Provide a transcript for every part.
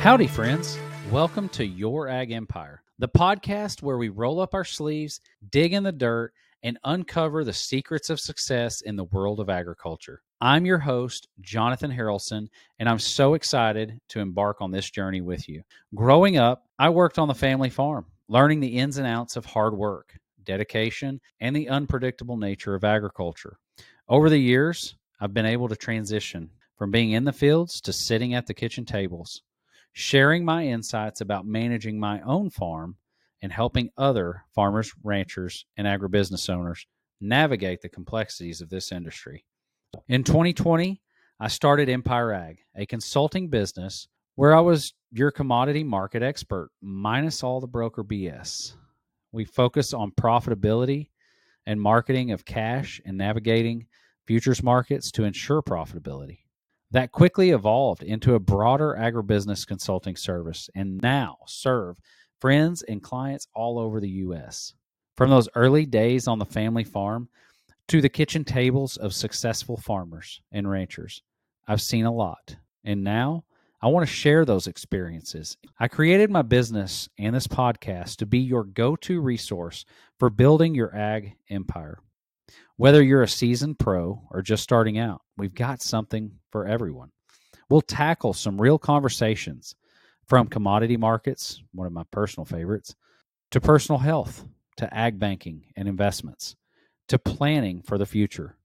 Howdy, friends. Welcome to Your Ag Empire, the podcast where we roll up our sleeves, dig in the dirt, and uncover the secrets of success in the world of agriculture. I'm your host, Jonathon Haralson, and I'm so excited to embark on this journey with you. Growing up, I worked on the family farm, learning the ins and outs of hard work, dedication, and the unpredictable nature of agriculture. Over the years, I've been able to transition from being in the fields to sitting at the kitchen tables, sharing my insights about managing my own farm and helping other farmers, ranchers, and agribusiness owners navigate the complexities of this industry. In 2020, I started Empire Ag, a consulting business where I was your commodity market expert, minus all the broker BS. We focus on profitability and marketing of cash and navigating futures markets to ensure profitability. That quickly evolved into a broader agribusiness consulting service and now serve friends and clients all over the U.S. From those early days on the family farm to the kitchen tables of successful farmers and ranchers, I've seen a lot. And now I want to share those experiences. I created my business and this podcast to be your go to resource for building your ag empire. Whether you're a seasoned pro or just starting out, we've got something for everyone. We'll tackle some real conversations from commodity markets, one of my personal favorites, to personal health, to ag banking and investments, to planning for the future.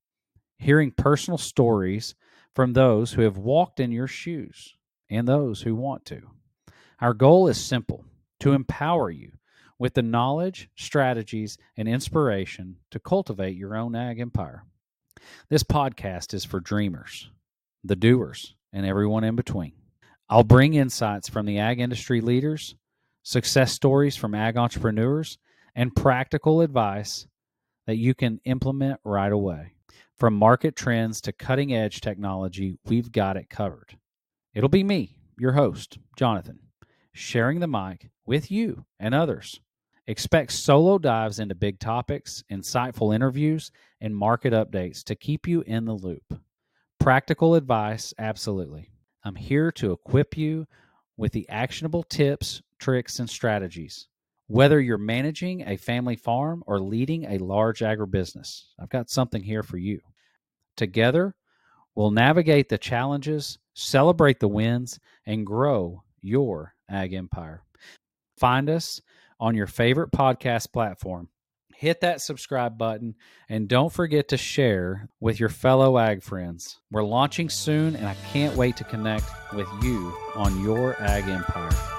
Hearing personal stories from those who have walked in your shoes and those who want to. Our goal is simple to empower you with the knowledge, strategies, and inspiration to cultivate your own ag empire. This podcast is for dreamers, the doers, and everyone in between. I'll bring insights from the ag industry leaders, success stories from ag entrepreneurs, and practical advice that you can implement right away. From market trends to cutting edge technology, we've got it covered. It'll be me, your host, Jonathon, sharing the mic with you and others. Expect solo dives into big topics, insightful interviews, and market updates to keep you in the loop. Practical advice, absolutely. I'm here to equip you with the actionable tips, tricks, and strategies. Whether you're managing a family farm or leading a large agribusiness, I've got something here for you. Together, we'll navigate the challenges, celebrate the wins, and grow your ag empire. Find us on your favorite podcast platform hit that subscribe button and don't forget to share with your fellow ag friends. We're launching soon and I can't wait to connect with you on your ag empire.